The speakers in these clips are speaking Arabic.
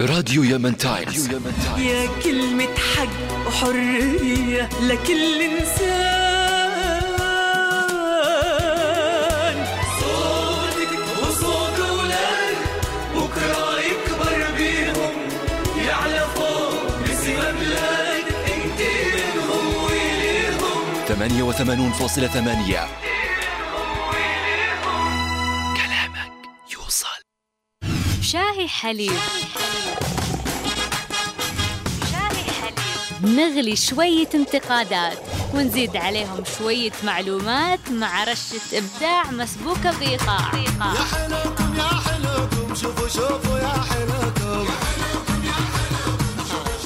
راديو يمن تايمز. يا كلمة حق وحرية لكل إنسان. صوتك وصوت أولاد بكرة يكبر بيهم يعلى فوق باسم بلاد انت منهم وليهم 88.8 كلامك يوصل. شاهي حليب نغلي شوية انتقادات ونزيد عليهم شوية معلومات مع رشة إبداع مسبوكة بإيقاع يا حلوكم يا حلوكم شوفوا شوفوا يا حلوكم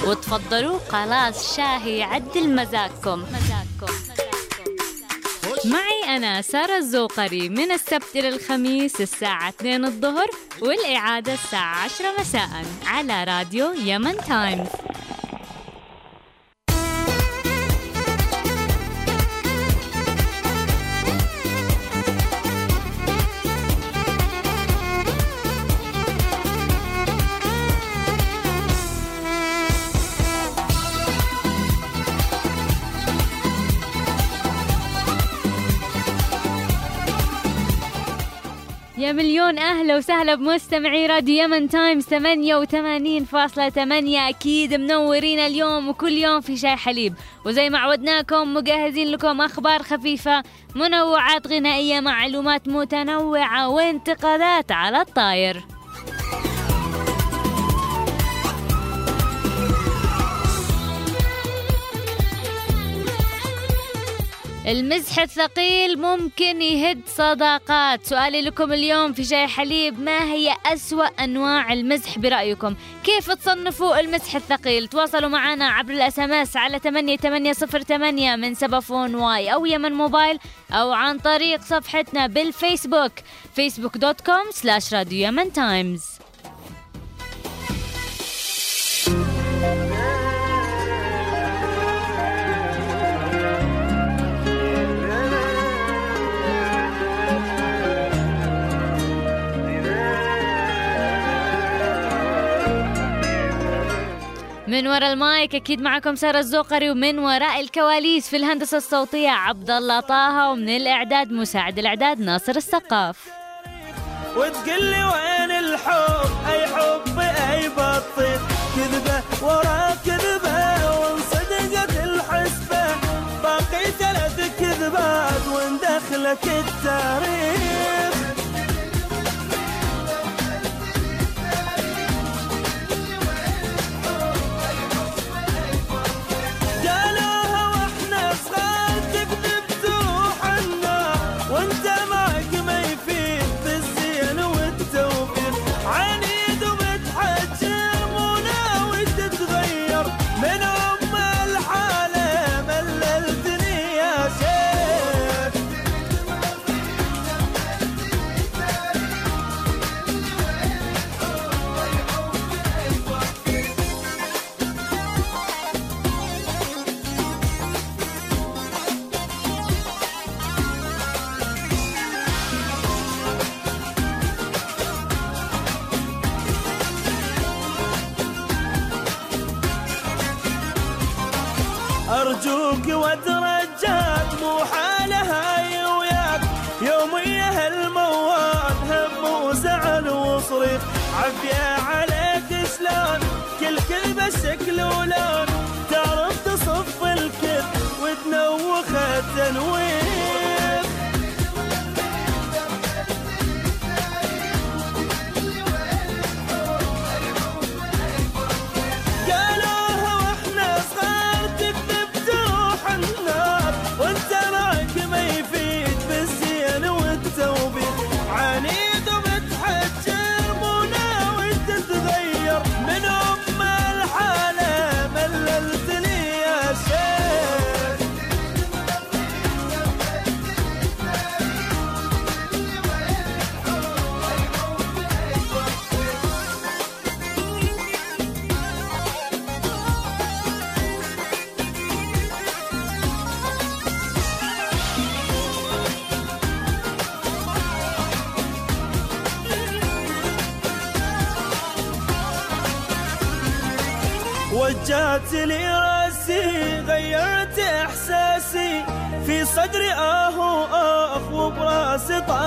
وتفضلوا خلاص شاهي يعدل مزاجكم. مزاجكم معي أنا سارة الزوقري من السبت إلى الخميس الساعة 2 الظهر والإعادة الساعة 10 مساء على راديو يمن تايمز. مليون أهلا وسهلا بمستمعي راديو يمن تايمز 88.8 أكيد منورين اليوم وكل يوم في شاي حليب. وزي ما عودناكم مجهزين لكم أخبار خفيفة منوعات غنائية معلومات متنوعة وانتقادات على الطاير. المزح الثقيل ممكن يهد صداقات. سؤالي لكم اليوم في شاي حليب ما هي أسوأ أنواع المزح برأيكم؟ كيف تصنفوا المزح الثقيل؟ تواصلوا معنا عبر ال SMS على 8808 من سبفون واي أو يمن موبايل أو عن طريق صفحتنا بالفيسبوك com slash Radio Yemen Times من وراء المايك أكيد معكم سارة الزوقري ومن وراء الكواليس في الهندسة الصوتية عبد الله طه ومن الإعداد مساعد الإعداد ناصر السقاف. وتقلي وين الحب؟ أي حب اي بطيء كذبة ورا كذبة وانصدقت الحسبة. باقي ثلاث كذبات وان دخلك التاريخ. أرجوك وترجاك مو حالة هاي وياك يومية الموال هم وزعل وصريخ عافية عليك شلون؟ كل كلمة شكل ولون. تعرف تصف الكل وتنوخ التنويخ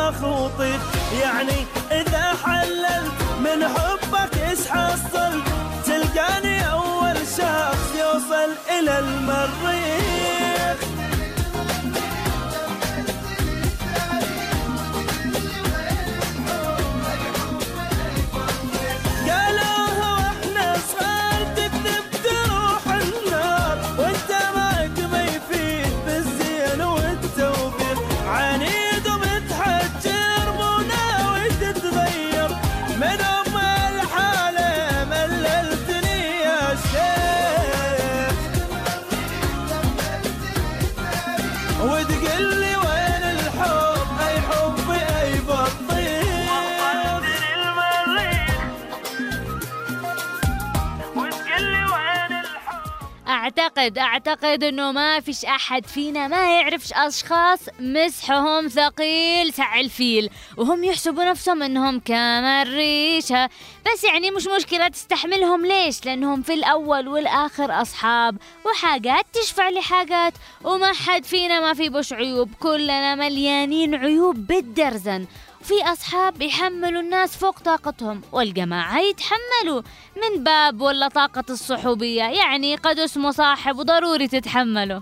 وطيخ يعني إذا حللت من حبك إيش حصل تلقاني أول شخص يوصل إلى المريخ أعتقد أعتقد إنه ما فيش أحد فينا ما يعرفش أشخاص مسحهم ثقيل سع الفيل وهم يحسبوا نفسهم إنهم كمان ريشه بس يعني مش مشكلة تستحملهم ليش؟ لأنهم في الأول والآخر أصحاب وحاجات تشفع لحاجات. وما حد فينا ما في بوش عيوب كلنا مليانين عيوب بالدرزن. في أصحاب يحملوا الناس فوق طاقتهم والجماعة يتحملوا. من باب ولا طاقة الصحوبية يعني قد اسمه صاحب وضروري تتحمله.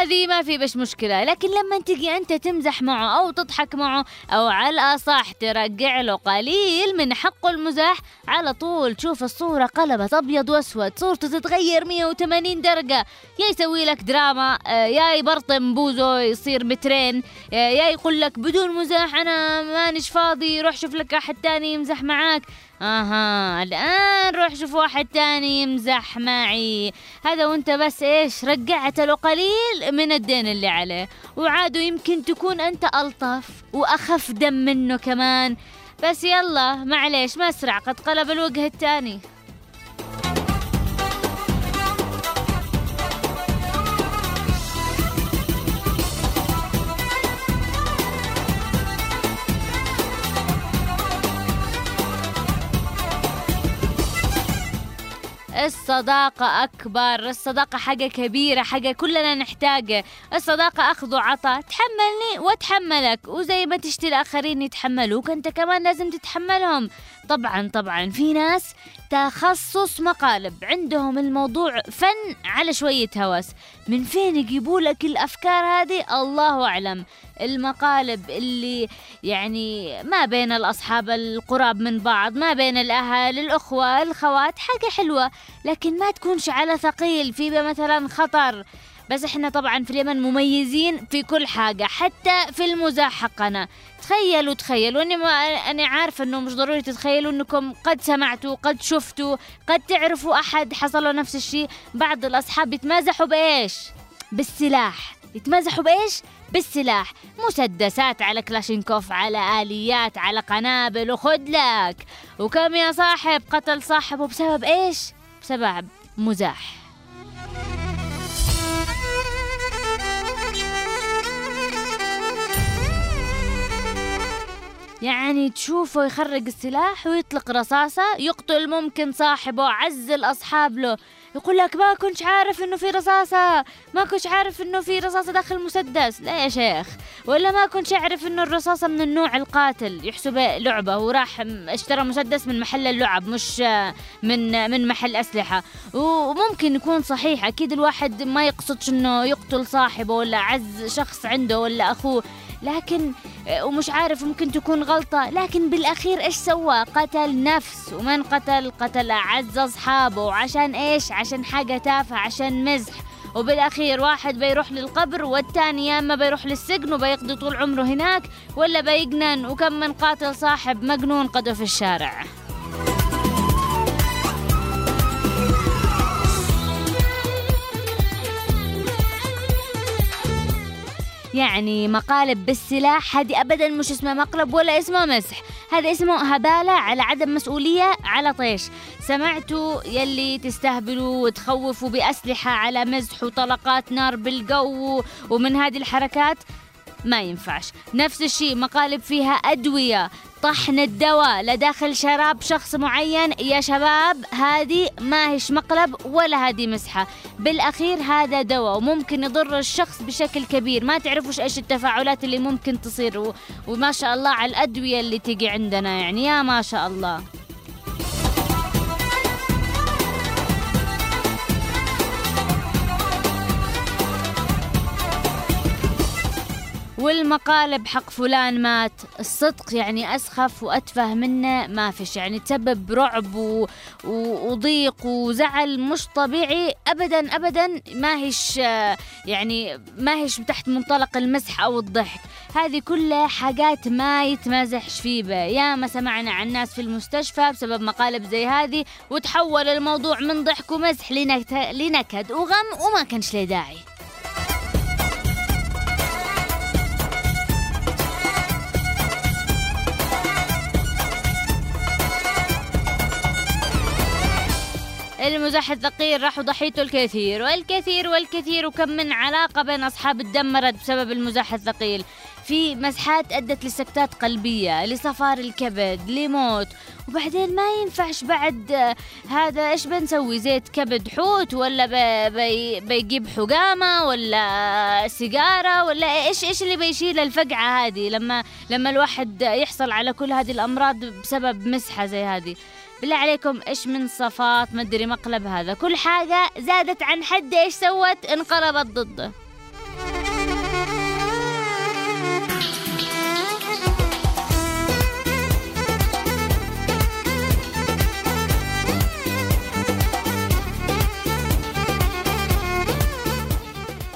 هذه ما في بش مشكلة لكن لما تجي أنت تمزح معه أو تضحك معه أو على الأصح ترجع له قليل من حقه المزاح على طول تشوف الصورة قلبت أبيض وأسود صورته تتغير 180 درجة. يا يسوي لك دراما آه، يا يبرطم بوزه يصير مترين آه، يا يقول لك بدون مزاح أنا مانيش فاضي روح شوف لك أحد تاني يمزح معاك. أها الآن روح شوف واحد تاني يمزح معي. هذا وأنت بس إيش رجعت له قليل من الدين اللي عليه. وعادوا يمكن تكون أنت ألطف وأخف دم منه كمان. بس يلا معليش ما أسرع قد قلب الوجه التاني. الصداقة أكبر الصداقة حاجة كبيرة حاجة كلنا نحتاجها. الصداقة أخذ وعطاء تحملني وأتحملك. وزي ما تشتي الآخرين يتحملوك أنت كمان لازم تتحملهم. طبعا طبعا في ناس تخصص مقالب. عندهم الموضوع فن على شوية هوس من فين يجيبوا لك الأفكار هذه؟ الله أعلم. المقالب اللي يعني ما بين الأصحاب القراب من بعض ما بين الأهل الأخوة الخوات حاجة حلوة. لكن ما تكونش على ثقيل. في مثلا خطر بس إحنا طبعا في اليمن مميزين في كل حاجة حتى في المزاح حقنا تخيلوا تخيلوا أني ما أنا عارفة إنه مش ضروري تتخيلوا إنكم قد سمعتوا قد شفتوا قد تعرفوا أحد حصل له نفس الشيء. بعض الأصحاب يتمازحوا بإيش؟ بالسلاح. يتمازحوا بإيش؟ بالسلاح. مسدسات على كلاشينكوف على آليات على قنابل وخد لك. وكم يا صاحب؟ قتل صاحبه بسبب إيش؟ بسبب مزاح. يعني تشوفه يخرج السلاح ويطلق رصاصة يقتل ممكن صاحبه عز الأصحاب له. يقول لك ما كنتش عارف إنه في رصاصة. ما كنتش عارف إنه في رصاصة داخل المسدس. لا يا شيخ. ولا ما كنتش أعرف إنه الرصاصة من النوع القاتل. يحسب لعبة وراح اشترى مسدس من محل اللعب مش من من محل أسلحة. وممكن يكون صحيح. أكيد الواحد ما يقصدش إنه يقتل صاحبه ولا عز شخص عنده ولا أخوه. لكن آه، ومش عارف ممكن تكون غلطة. لكن بالأخير إيش سوى؟ قتل نفس. ومن قتل؟ قتل أعز أصحابه. وعشان إيش؟ عشان حاجة تافهة عشان مزح. وبالأخير واحد بيروح للقبر والتاني يا إما بيروح للسجن وبيقضي طول عمره هناك ولا بيجنن. وكم من قاتل صاحب مجنون قضوا في الشارع. يعني مقالب بالسلاح. هذه ابدا مش اسمها مقلب ولا اسمه مسح. هذا اسمه هبالة على عدم مسؤولية على طيش. سمعتوا يلي تستهبلوا وتخوفوا بأسلحة على مزح وطلقات نار بالجو ومن هذه الحركات. ما ينفعش. نفس الشيء مقالب فيها أدوية طحن الدواء لداخل شراب شخص معين. يا شباب هذه ما هيش مقلب ولا هذه مسحة. بالأخير هذا دواء وممكن يضر الشخص بشكل كبير. ما تعرفوش إيش التفاعلات اللي ممكن تصير. وما شاء الله على الأدوية اللي تجي عندنا يعني. يا ما شاء الله. والمقالب حق فلان مات. الصدق يعني أسخف وأتفه منه ما فيش يعني تسبب رعب و... وضيق وزعل مش طبيعي أبدا أبدا. ما هيش يعني ما هيش تحت منطلق المزح أو الضحك. هذه كلها حاجات ما يتمازحش فيه بها يا ما سمعنا عن ناس في المستشفى بسبب مقالب زي هذه وتحول الموضوع من ضحك ومزح لنكد, وغم وما كانش له داعي. المزاح الثقيل راح ضحيته الكثير والكثير والكثير وكم من علاقة بين أصحاب مرض بسبب المزاح الثقيل. في مسحات أدت لسكتات قلبية لصفار الكبد لموت. وبعدين ما ينفعش بعد آه، هذا إيش بنسوي؟ زيت كبد حوت ولا بي بيجيب حقامة ولا سيجارة ولا إيش إيش اللي بيشيل الفقعة هذه؟ لما لما الواحد يحصل على كل هذه الأمراض بسبب مسحة زي هذه. بالله عليكم إيش من صفات مدري مقلب هذا. كل حاجة زادت عن حد إيش سوت؟ انقلبت ضده.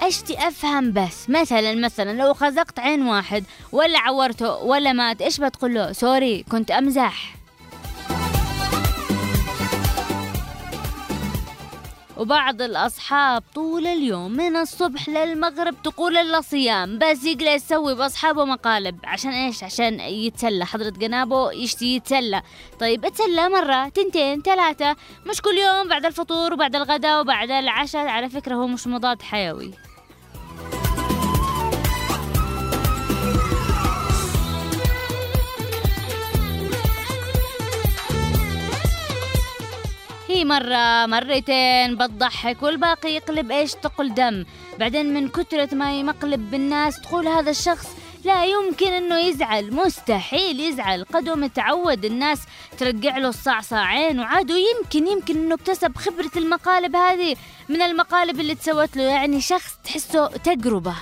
اشتي أفهم بس؟ مثلا مثلا لو خزقت عين واحد ولا عورته ولا مات إيش بتقول له؟ سوري كنت أمزح. وبعض الأصحاب طول اليوم من الصبح للمغرب تقول إلا صيام بس يقلع يسوي بأصحابه مقالب. عشان إيش؟ عشان يتسلى. حضرة جنابه يشتي يتسلى؟ طيب اتسلى مرة تنتين ثلاثة مش كل يوم بعد الفطور وبعد الغداء وبعد العشاء. على فكرة هو مش مضاد حيوي. هي مرة مرتين بتضحك والباقي يقلب إيش؟ تقل دم. بعدين من كثرة ما يمقلب بالناس تقول هذا الشخص لا يمكن إنه يزعل. مستحيل يزعل. قدو متعود الناس ترجع له الصعصاعين وعادوا يمكن يمكن إنه اكتسب خبرة المقالب هذه. من المقالب اللي تسوت له يعني شخص تحسه تجربة.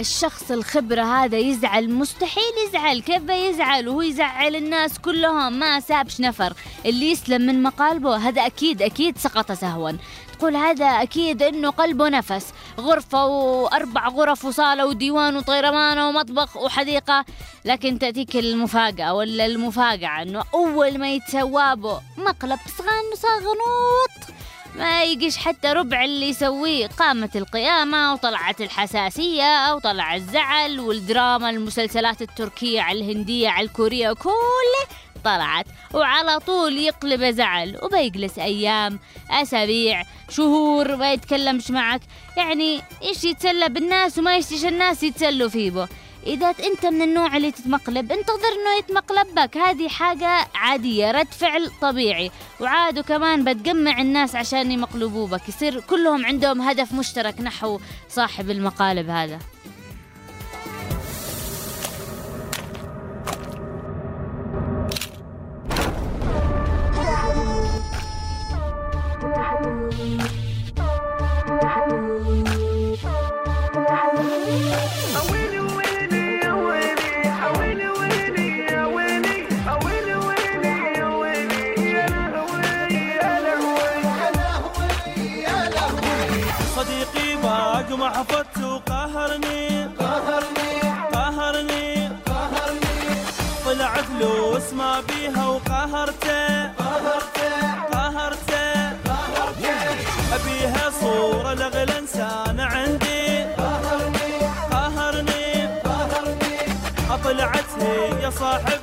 الشخص الخبرة هذا يزعل مستحيل يزعل. كيف يزعل؟ وهو يزعل الناس كلهم. ما سابش نفر. اللي يسلم من مقالبه هذا أكيد أكيد سقط سهوا. تقول هذا أكيد إنه قلبه نفس. غرفة وأربع غرف وصالة وديوان وطيرمانة ومطبخ وحديقة. لكن تأتيك المفاجأة ولا المفاجأة إنه أول ما يتسوابه مقلب صغان صاغنوط ما يجيش حتى ربع اللي يسويه. قامت القيامة وطلعت الحساسية وطلع الزعل والدراما. المسلسلات التركية على الهندية على الكورية كله طلعت. وعلى طول يقلب زعل وبيجلس أيام أسابيع شهور ما يتكلمش معك. يعني إيش يتسلى بالناس وما يشتيش الناس يتسلوا فيه. إذا أنت من النوع اللي تتمقلب انتظر إنه يتمقلب بك. هذه حاجة عادية رد فعل طبيعي. وعادوا كمان بتجمع الناس عشان يمقلبوا بك. يصير كلهم عندهم هدف مشترك نحو صاحب المقالب هذا. صديقي باق ما حفظت وقهرني قهرني. قهرني. قهرني. طلع فلوس ما بيها وقهرته قهرته قهرته أبيها صورة لاغلى انسان عندي. قهرني. قهرني. قهرني. طلعت هي صاحبته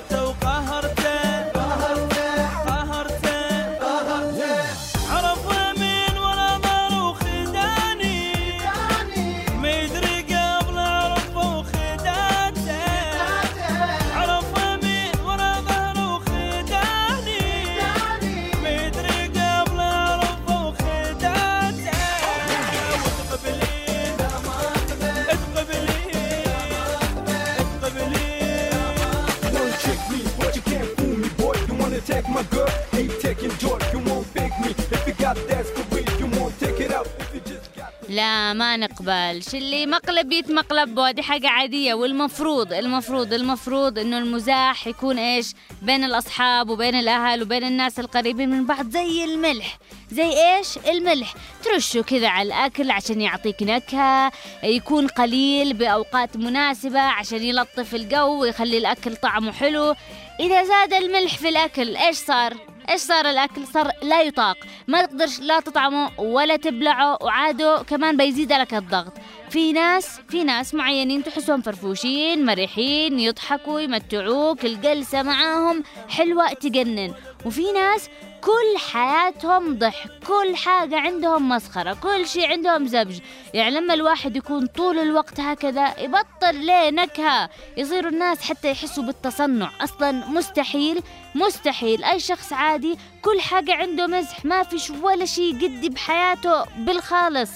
لا ما نقبل. اللي مقلب بيت مقلب بودي حاجة عادية. والمفروض المفروض المفروض إنه المزاح يكون إيش؟ بين الأصحاب وبين الأهل وبين الناس القريبين من بعض زي الملح. زي إيش؟ الملح. ترشه كذا على الأكل عشان يعطيك نكهة يكون قليل بأوقات مناسبة عشان يلطف الجو ويخلي الأكل طعمه حلو. إذا زاد الملح في الأكل إيش صار؟ إيش صار الأكل؟ صار لا يطاق. ما تقدرش لا تطعمه ولا تبلعه وعاده كمان بيزيد لك الضغط. في ناس في ناس معينين تحسهم فرفوشين مرحين يضحكوا يمتعوك الجلسة معاهم حلوة تجنن. وفي ناس كل حياتهم ضحك كل حاجة عندهم مسخرة كل شيء عندهم زبج. يعني لما الواحد يكون طول الوقت هكذا يبطل ليه نكهة يصيروا الناس حتى يحسوا بالتصنع. أصلا مستحيل مستحيل. أي شخص عادي كل حاجة عنده مزح ما فيش ولا شيء جدي بحياته بالخالص.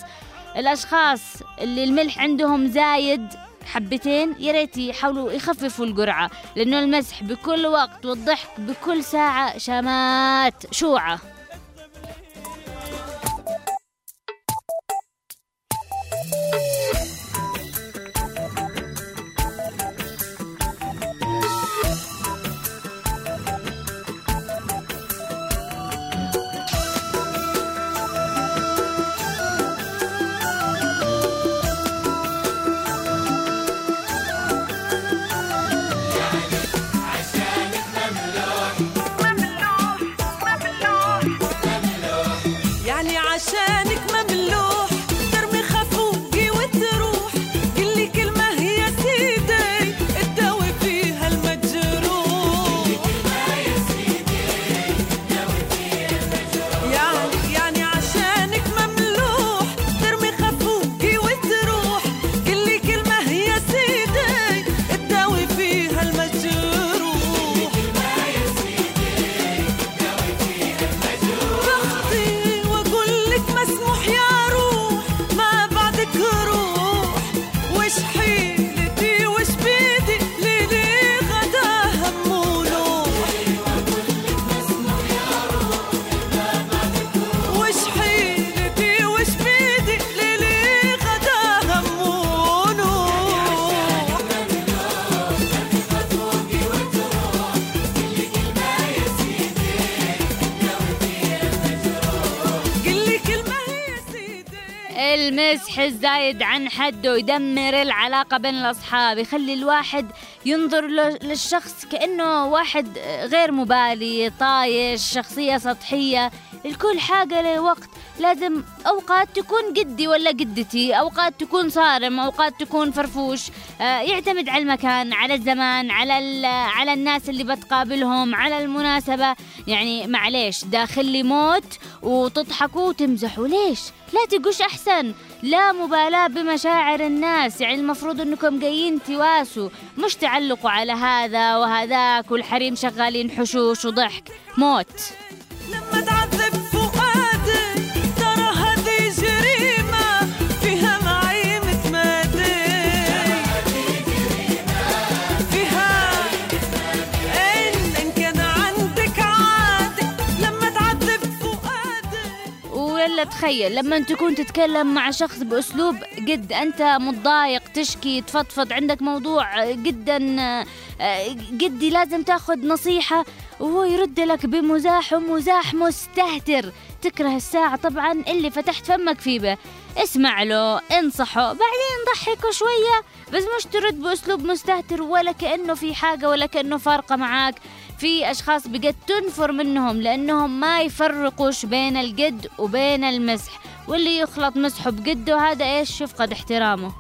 الأشخاص اللي الملح عندهم زايد حبتين يا ريت يحاولوا يخففوا الجرعة لأنه المزح بكل وقت والضحك بكل ساعة شمات شوعة. يعني المزح الزايد عن حده يدمر العلاقة بين الأصحاب يخلي الواحد ينظر للشخص كأنه واحد غير مبالي طايش شخصية سطحية الكل حاجة له وقت لازم أوقات تكون جدي ولا جدتي أوقات تكون صارم أوقات تكون فرفوش. آه، يعتمد على المكان على الزمان على على الناس اللي بتقابلهم على المناسبة. يعني معليش داخل لي موت وتضحكوا وتمزحوا ليش لا تقوش أحسن. لا مبالاة بمشاعر الناس. يعني المفروض أنكم جايين تواسوا مش تعلقوا على هذا وهذاك والحريم شغالين حشوش وضحك. موت. لما تعذب عادي لما تكون تتكلم مع شخص بأسلوب جد أنت متضايق تشكي تفضفض عندك موضوع جدا جدي لازم تاخذ نصيحة وهو يرد لك بمزاح ومزاح مستهتر. تكره الساعة طبعا اللي فتحت فمك فيه به. اسمع له انصحه. بعدين ضحكه شوية بس مش ترد بأسلوب مستهتر ولا كأنه في حاجة ولا كأنه فارقة معاك. في أشخاص بجد تنفر منهم لأنهم ما يفرقوش بين الجد وبين المزح واللي يخلط مسحه بجده هذا إيش؟ يفقد احترامه.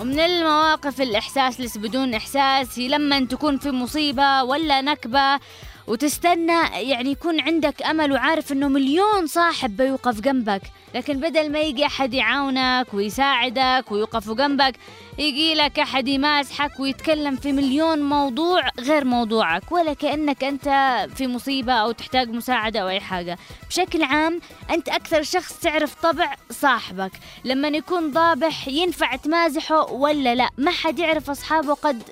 ومن المواقف الإحساس لسه بدون إحساس؟ هي لما تكون في مصيبة ولا نكبة وتستنى يعني يكون عندك أمل وعارف إنه مليون صاحب بيوقف جنبك. لكن بدل ما يجي أحد يعاونك ويساعدك ويوقف جنبك يجي لك أحد يمازحك ويتكلم في مليون موضوع غير موضوعك ولا كأنك أنت في مصيبة أو تحتاج مساعدة أو أي حاجة. بشكل عام أنت أكثر شخص تعرف طبع صاحبك. لما يكون ضابح ينفع تمازحه ولا لا؟ ما حد يعرف أصحابه قد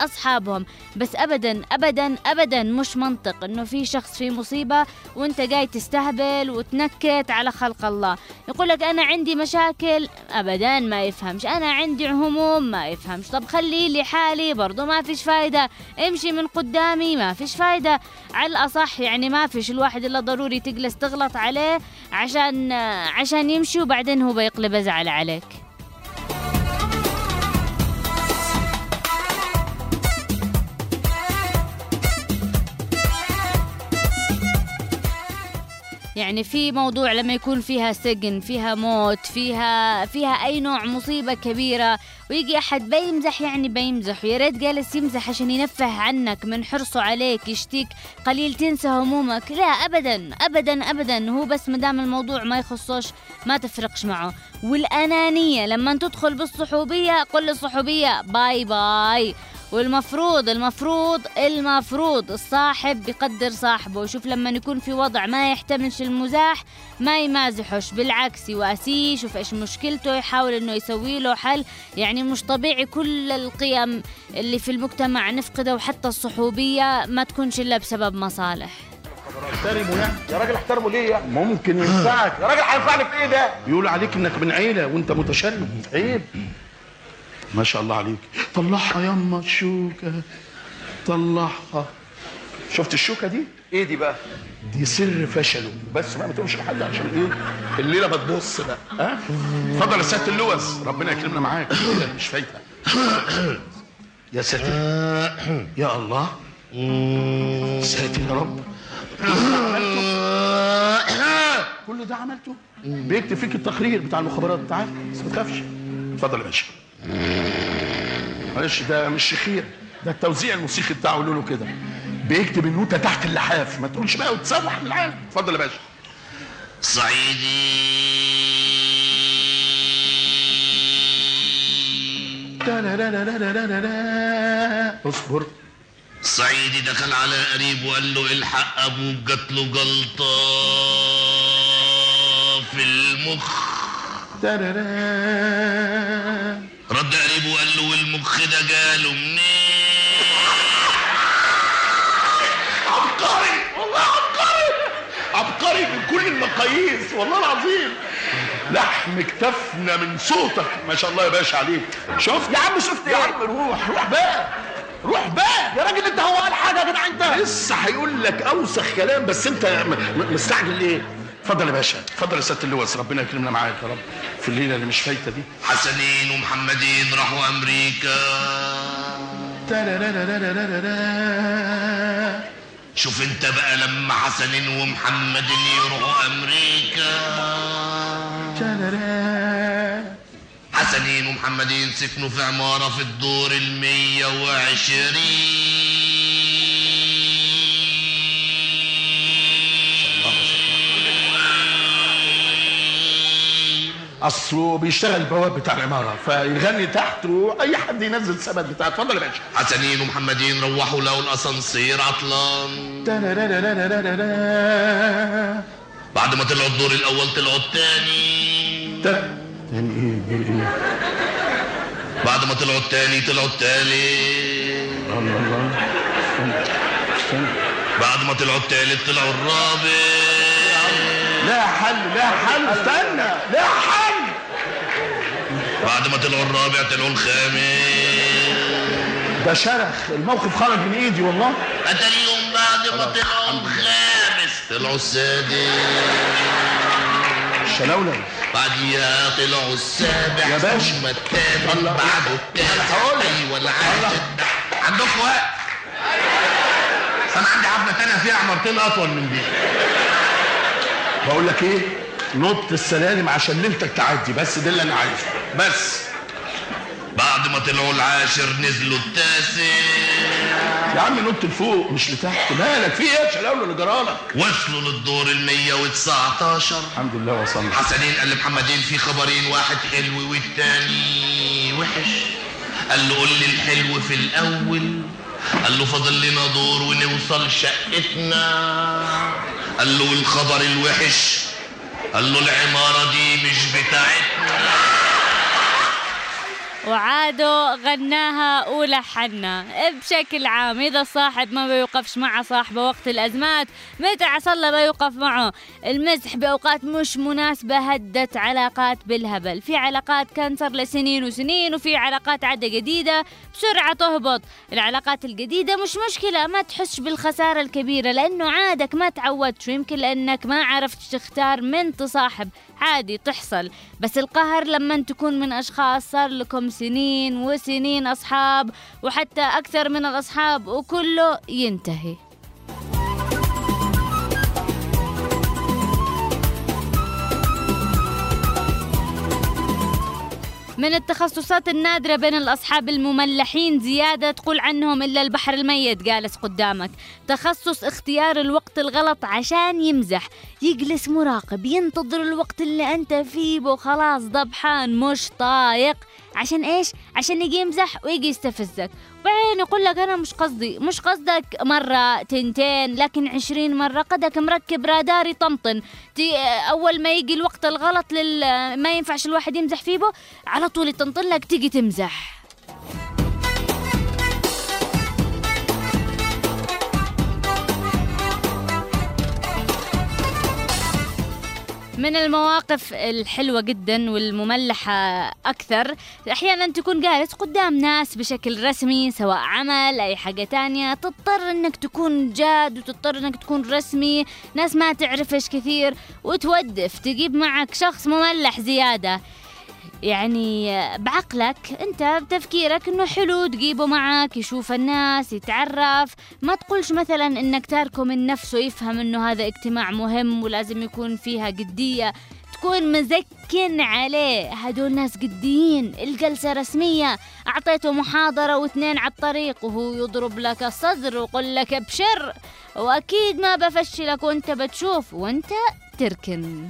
أصحابهم. بس أبدا أبدا أبدا مش منطق إنه في شخص في مصيبة وأنت جاي تستهبل وتنكت على خلق الله. يقول لك أنا عندي مشاكل. أبدا ما يفهمش. أنا عندي هموم. ما يفهمش. طب خلي لي حالي برضو. ما فيش فايدة. امشي من قدامي. ما فيش فايدة. على الأصح يعني ما فيش الواحد إلا ضروري تجلس تغلط عليه عشان عشان يمشي وبعدين هو بيقلب زعل عليك. يعني في موضوع لما يكون فيها سجن فيها موت فيها فيها أي نوع مصيبة كبيرة ويجي أحد بيمزح يعني بيمزح ويا ريت جالس يمزح عشان يرفه عنك من حرصه عليك يشتيك قليل تنسى همومك. لا ابدا ابدا ابدا. هو بس مدام الموضوع ما يخصوش ما تفرقش معه. والأنانية لما تدخل بالصحوبية قل للصحوبية bye bye. والمفروض المفروض المفروض الصاحب بيقدر صاحبه. وشوف لما يكون في وضع ما يحتملش المزاح ما يمازحش بالعكس يواسيه يشوف إيش مشكلته يحاول إنه يسوي له حل. يعني مش طبيعي كل القيم اللي في المجتمع نفقدها وحتى الصحوبية ما تكونش إلا بسبب مصالح. احترمه يعني. يا راجل احترمه ليه يعني؟ ممكن ينفعك. يا راجل هينفعني في إيه ده؟ يقول عليك إنك من عيلة وأنت متشرد. عيب. ما شاء الله عليك. طلعها يما الشوكه طلعها. شفت الشوكة دي؟ إيه دي بقى؟ دي سر فشله. بس بقى ما تقولش لحد عشان إيه؟ الليلة بتبص بقى. ها؟ اتفضل يا سيادة اللوز ربنا يكرمنا معاك. الليلة مش فايتة. يا ساتر يا الله. ساتر يا رب. كل ده عملته؟ بيكتب فيك التقرير بتاع المخابرات. بس ما تخافش. اتفضل يا باشا. معلش ده مش شخير ده التوزيع الموسيقي بتاعه لونه كده. بيكتب النوتة تحت اللحاف ما تقولش بقى وتسوح من العالم اتفضل يا باشا. صعيدي. اصبر. صعيدي دخل على قريب وقال له الحق أبوك جات له جلطة في المخ. والمخ ده جاله منين؟ عبقري والله عبقري. عبقري من كل المقاييس والله العظيم. لحم كتفنا من صوتك ما شاء الله يا باشا عليك. شفت؟ يا عم شفت يا عم. روح روح بقى روح بقى يا راجل انت هو قال حاجة يا جدع انت. لسه هيقول لك أوسخ كلام بس انت مستعجل ليه؟ اتفضل يا باشا اتفضل يا سيادة اللواء ربنا يكرمنا معاك يا رب في الليلة اللي مش فايتة دي حسنين ومحمدين راحوا أمريكا. شوف انت بقى لما حسنين ومحمدين يروحوا أمريكا. حسنين ومحمدين سكنوا في عمارة في الدور المية وعشرين أصله بيشتغل البواب بتاع العمارة فيغني تحت وأي حد ينزل الثبت بتاعه. اتفضل يا باشا. حسنين ومحمدين روحوا لقوا الأسانسير عطلان. بعد ما طلعوا الدور الأول طلعوا التاني. تا- تاني إيه؟ دور إيه؟ بعد ما طلعوا التاني طلعوا التالت. الله الله. استنى استنى. بعد ما طلعوا التالت طلعوا الرابع. لا حل لا حل استنى. لا حل. بعد ما طلعوا الرابع طلعوا الخامس. ده شرخ. الموقف خرج من ايدي والله. اتاريهم بعد ما طلعوا الخامس. طلعوا السادس. الشلاولة بعديها طلعوا السابع. يا باشا. ثم الثامن. بعده التاسع. أيوه العاشر. عندكم وقت أنا عندي حفله تانية فيها عمارتين أطول من دي. بقول لك إيه؟ نط السلالم عشان ليلتك تعدي بس ده اللي أنا عايزه. بس. بعد ما طلعوا العاشر نزلوا التاسع. يا عم نط لفوق مش لتحت. مالك؟ في إيه؟ يا شلاولة اللي جرالك وصلوا للدور ال 119 الحمد لله وصلنا حسنين قال لمحمدين في خبرين واحد حلو والتاني وحش. قال له قول لي الحلو في الأول. قال له فاضل لنا دور ونوصل شقتنا. قال له والخبر الوحش. قال له العمارة دي مش بتاعتنا. وعادوا غناها ولحنا بشكل عام إذا الصاحب ما بيوقفش مع صاحبه وقت الأزمات متى الله بيوقف معه؟ المزح بأوقات مش مناسبة هدت علاقات بالهبل. في علاقات كان صار لسنين وسنين وفي علاقات عادة جديدة بسرعة تهبط. العلاقات الجديدة مش مشكلة ما تحسش بالخسارة الكبيرة لأنه عادك ما تعودت ويمكن لأنك ما عرفت تختار من تصاحب. عادي تحصل. بس القهر لما تكون من أشخاص صار لكم سنين وسنين أصحاب وحتى أكثر من الأصحاب وكله ينتهي. من التخصصات النادرة بين الأصحاب المملحين زيادة تقول عنهم إلا البحر الميت جالس قدامك. تخصص اختيار الوقت الغلط عشان يمزح. يجلس مراقب ينتظر الوقت اللي أنت فيه وخلاص ضبحان مش طايق. عشان إيش؟ عشان يجي يمزح ويجي يستفزك. وبعدين يقول لك أنا مش قصدي مش قصدك مرة تنتين لكن عشرين مرة قدك مركب رادار يطمطن تي أول ما يجي الوقت الغلط لل ما ينفعش الواحد يمزح فيه على طول يطنطن لك تيجي تمزح. من المواقف الحلوة جدا والمملحة أكثر أحيانا تكون جالس قدام ناس بشكل رسمي سواء عمل أي حاجة تانية تضطر أنك تكون جاد وتضطر أنك تكون رسمي ناس ما تعرفش كثير وتودف تجيب معك شخص مملح زيادة. يعني بعقلك انت بتفكيرك انه حلو تجيبه معك يشوف الناس يتعرف. ما تقولش مثلا إنك تاركه من نفسه يفهم إنه هذا اجتماع مهم ولازم يكون فيها جدية. تكون مزكن عليه. هدول ناس جديين الجلسة رسمية. أعطيته محاضرة واثنين على الطريق وهو يضرب لك الصدر ويقول لك ابشر. وأكيد ما بفشلك وأنت بتشوف وأنت تركن.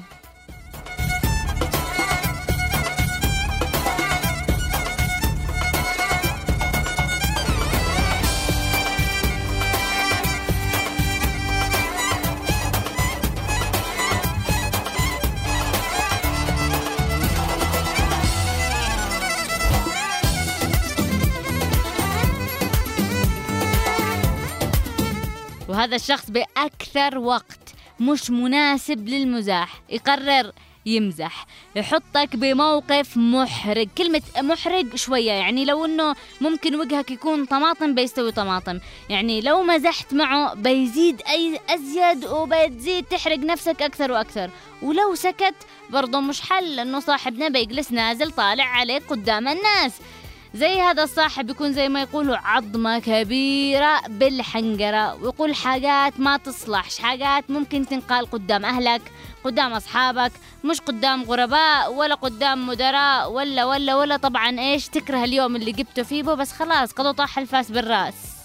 وهذا الشخص بأكثر وقت مش مناسب للمزاح. يقرر يمزح. يحطك بموقف محرج. كلمة محرج شوية يعني لو إنه ممكن وجهك يكون طماطم بيستوي طماطم. يعني لو مزحت معه بيزيد أي أزيد وبتزيد تحرق نفسك أكثر وأكثر. ولو سكت برضه مش حل. لأنه صاحبنا بيجلس نازل طالع عليك قدام الناس. زي هذا الصاحب يكون زي ما يقولوا عظمة كبيرة بالحنجرة ويقول حاجات ما تصلحش حاجات ممكن تنقال قدام أهلك قدام أصحابك مش قدام غرباء ولا قدام مدراء ولا ولا ولا. طبعا إيش تكره اليوم اللي جبته فيه؟ بس خلاص قد طاح الفاس بالرأس.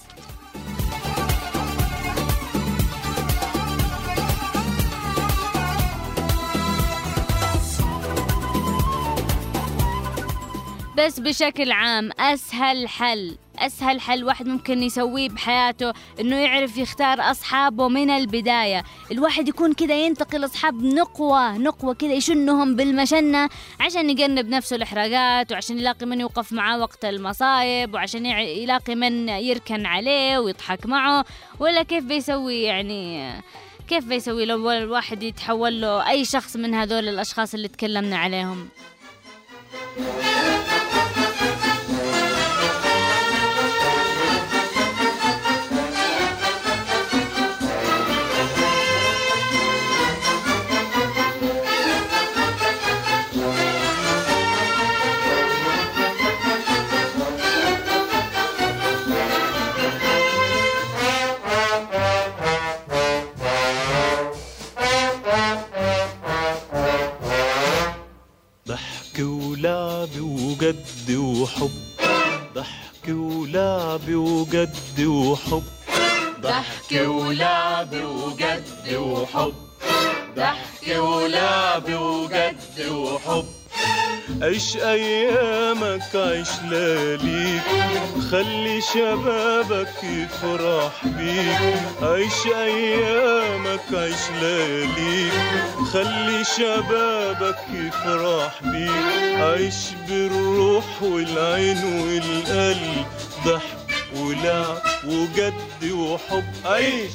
بس بشكل عام أسهل حل. أسهل حل واحد ممكن يسويه بحياته إنه يعرف يختار أصحابه من البداية. الواحد يكون كذا ينتقل أصحاب نقوة نقوة كذا يشنهم بالمشنة عشان يجنب نفسه الإحراجات وعشان يلاقي من يوقف معاه وقت المصايب وعشان يلاقي من يركن عليه ويضحك معه. ولا كيف بيسوي يعني كيف بيسوي لو الواحد يتحول له أي شخص من هذول الأشخاص اللي تكلمنا عليهم؟ عيش أيامك عيش لياليك خلي شبابك يفرح بيك. عيش أيامك عيش لياليك خلي شبابك يفرح بيك. عيش بالروح والعين والقلب ضحك ولعب وجد وحب. عيش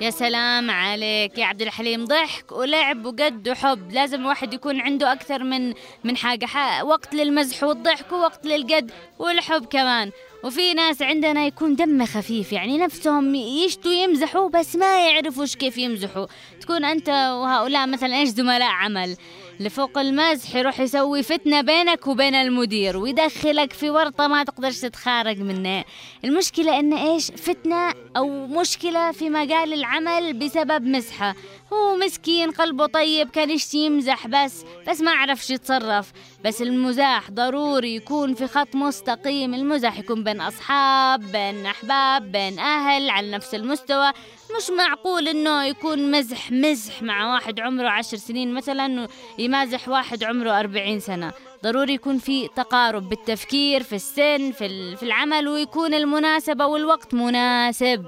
يا سلام عليك يا عبد الحليم. ضحك ولعب وقد وحب. لازم الواحد يكون عنده أكثر من من حاجة. وقت للمزح والضحك ووقت للقد والحب كمان. وفي ناس عندنا يكون دمه خفيف يعني نفسهم يشتوا يمزحوا بس ما يعرفوش كيف يمزحوا. تكون أنت وهؤلاء مثلا إيش زملاء عمل؟ لفوق المزح يروح يسوي فتنة بينك وبين المدير ويدخلك في ورطة ما تقدرش تتخارج منها المشكلة إن إيش؟ فتنة أو مشكلة في مجال العمل بسبب مزحة هو مسكين قلبه طيب كان يشتي يمزح بس بس ما عرفش يتصرف. بس المزاح ضروري يكون في خط مستقيم. المزاح يكون بين أصحاب بين أحباب بين أهل على نفس المستوى. مش معقول إنه يكون مزح مزح مع واحد عمره عشر سنين مثلا يمازح واحد عمره أربعين سنة. ضروري يكون في تقارب بالتفكير في السن في, ال- في العمل ويكون المناسبة والوقت مناسب.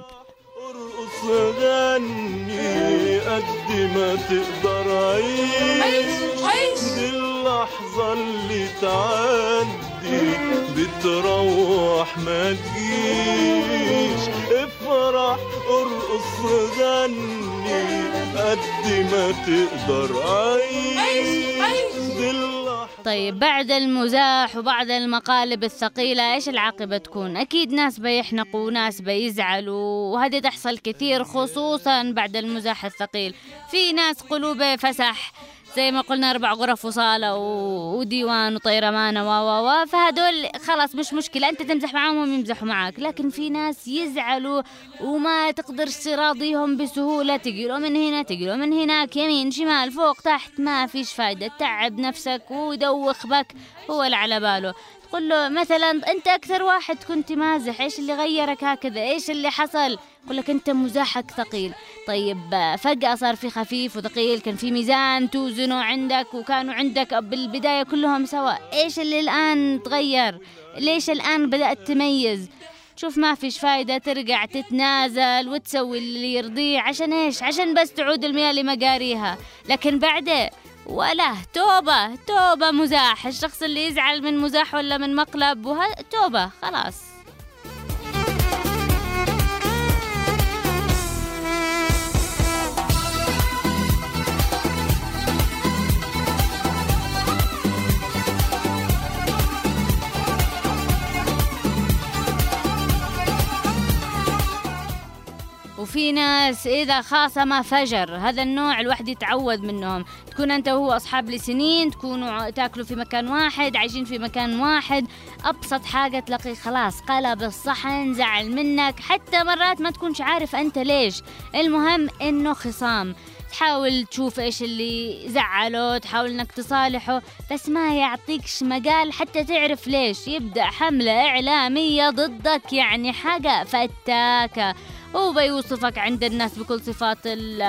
ارقص غني قد ما تقدر عيش عيش دي اللحظة اللي تعدي بتروح ما تجيش. افرح ارقص غني. قد ما تقدر عيش. دي طيب بعد المزاح وبعد المقالب الثقيلة إيش العاقبة تكون؟ أكيد ناس بيحنقوا وناس بيزعلوا وهذه تحصل كثير خصوصا بعد المزاح الثقيل. في ناس قلوبه فسح. زي ما قلنا أربع غرف وصالة و- وديوان وطيرمانة و و و فهدول خلاص مش مشكلة أنت تمزح معاهم وهم يمزحوا معاك. لكن في ناس يزعلوا وما تقدرش تراضيهم بسهولة. تقلوا من هنا تقلوا من هناك يمين شمال فوق تحت ما فيش فايدة. تعب نفسك ويدوخ بك هو اللي على باله. تقول له مثلا أنت أكثر واحد كنت مازح إيش اللي غيرك هكذا؟ إيش اللي حصل؟ يقول لك أنت مزاحك ثقيل. طيب فجأة صار في خفيف وثقيل كان في ميزان توزنه عندك وكانوا عندك بالبداية كلهم سوا. إيش اللي الآن تغير؟ ليش الآن بدأت تميز؟ شوف ما فيش فايدة ترجع تتنازل وتسوي اللي يرضيه عشان إيش؟ عشان بس تعود المياه لمجاريها لكن بعده ولا توبة توبة مزاح الشخص اللي يزعل من مزاح ولا من مقلب وه... توبة خلاص. وفي ناس إذا خاصم فجر. هذا النوع الواحد يتعود منهم. تكون أنت وهو أصحاب لسنين تكونوا تاكلوا في مكان واحد عايشين في مكان واحد. أبسط حاجة تلاقي خلاص قلب الصحن زعل منك. حتى مرات ما تكونش عارف أنت ليش. المهم إنه خصام. تحاول تشوف إيش اللي زعله تحاول إنك تصالحه بس ما يعطيكش مجال حتى تعرف ليش. يبدأ حملة إعلامية ضدك يعني حاجة فتاكة. وبيوصفك عند الناس بكل صفات ال-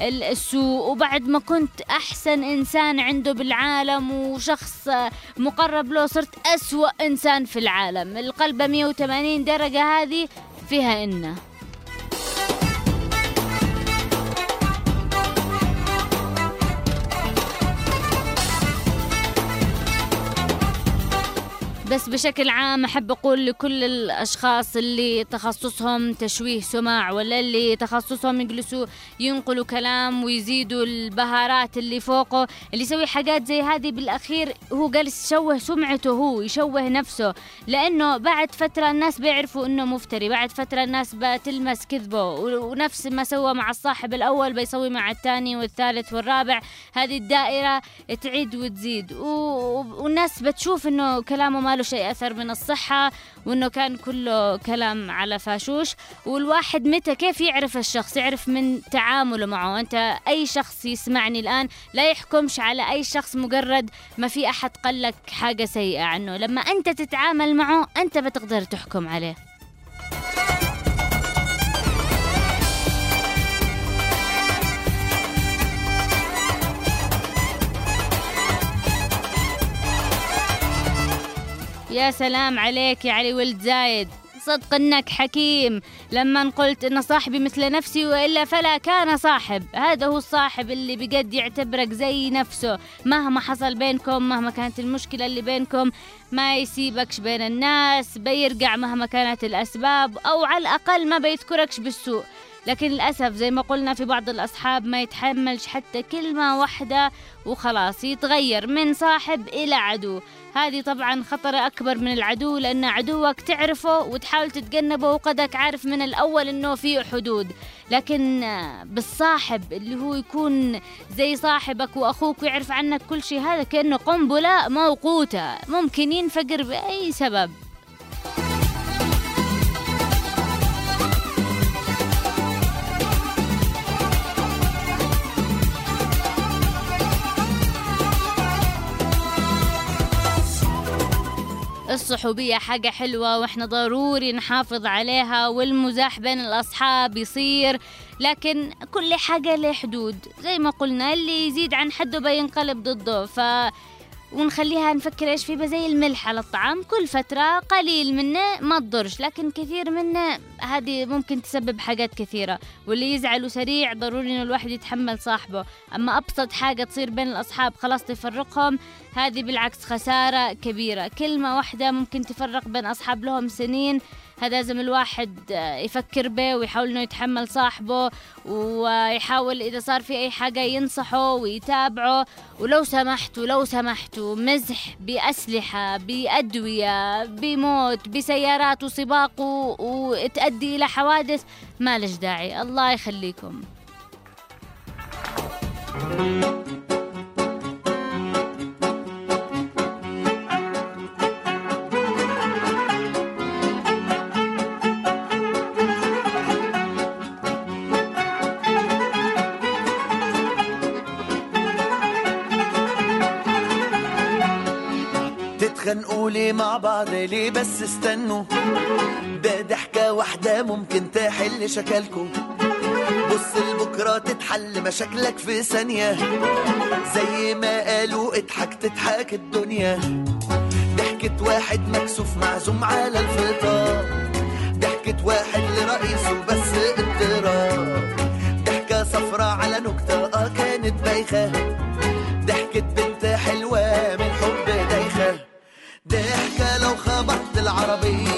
ال- السوء. وبعد ما كنت أحسن إنسان عنده بالعالم وشخص مقرب له صرت أسوأ إنسان في العالم. القلبة 180 درجة هذه فيها إنه. بس بشكل عام أحب أقول لكل الأشخاص اللي تخصصهم تشويه سماع ولا اللي تخصصهم يجلسوا ينقلوا كلام ويزيدوا البهارات اللي فوقه اللي يسوي حاجات زي هذه بالأخير هو جالس يشوه سمعته هو يشوه نفسه لأنه بعد فترة الناس بيعرفوا إنه مفتري بعد فترة الناس بتلمس كذبه ونفس ما سوى مع الصاحب الأول بيسوي مع الثاني والثالث والرابع هذه الدائرة تعيد وتزيد. والناس بتشوف إنه كلامه ما له شيء أثر من الصحة وإنه كان كله كلام على فاشوش. والواحد متى كيف يعرف الشخص؟ يعرف من تعامله معه. أنت أي شخص يسمعني الآن لا يحكمش على أي شخص مجرد ما في أحد قال لك حاجة سيئة عنه. لما أنت تتعامل معه أنت بتقدر تحكم عليه. يا سلام عليك يا علي ولد زايد. صدق إنك حكيم. لما قلت إن صاحبي مثل نفسي وإلا فلا كان صاحب. هذا هو الصاحب اللي بجد يعتبرك زي نفسه. مهما حصل بينكم مهما كانت المشكلة اللي بينكم ما يسيبكش بين الناس بيرجع مهما كانت الأسباب أو على الأقل ما بيذكركش بالسوء. لكن للأسف زي ما قلنا في بعض الأصحاب ما يتحملش حتى كلمة واحدة وخلاص يتغير من صاحب إلى عدو. هذه طبعا خطر أكبر من العدو لأن عدوك تعرفه وتحاول تتجنبه وقدك عارف من الأول أنه في حدود. لكن بالصاحب اللي هو يكون زي صاحبك وأخوك ويعرف عنك كل شيء هذا كأنه قنبلة موقوتة ممكن ينفجر بأي سبب. الصحوبية حاجة حلوة وإحنا ضروري نحافظ عليها والمزاح بين الأصحاب يصير. لكن كل حاجة له حدود. زي ما قلنا اللي يزيد عن حده بينقلب ضده. ف ونخليها نفكر إيش فيه زي الملح على الطعام. كل فترة قليل منه ما تضرش لكن كثير منه هذه ممكن تسبب حاجات كثيرة واللي يزعلوا سريع ضروري إنه الواحد يتحمل صاحبه. أما أبسط حاجة تصير بين الأصحاب خلاص تفرقهم هذه بالعكس خسارة كبيرة. كلمة واحدة ممكن تفرق بين أصحاب لهم سنين هذا لازم الواحد آه، يفكر به ويحاول إنه يتحمل صاحبه ويحاول إذا صار في أي حاجة ينصحه ويتابعه. ولو سمحتوا لو سمحتوا مزح بأسلحة بأدوية بموت بسيارات وسباق وتؤدي إلى حوادث ما لش داعي. الله يخليكم. مع بعض ليه بس استنوا؟ ده ضحكة واحدة ممكن تحل شكلكوا. بص لبكرة تتحل مشاكلك في ثانية. زي ما قالوا اضحك تضحك الدنيا. ضحكة واحد مكسوف معزوم على الفطار ضحكة واحد لرئيسه بس اضطراب. ضحكة صفرة على نكتة آه كانت بايخة. ضحكة بنت حلوة من حب دايخة. ضحكة لو العربية.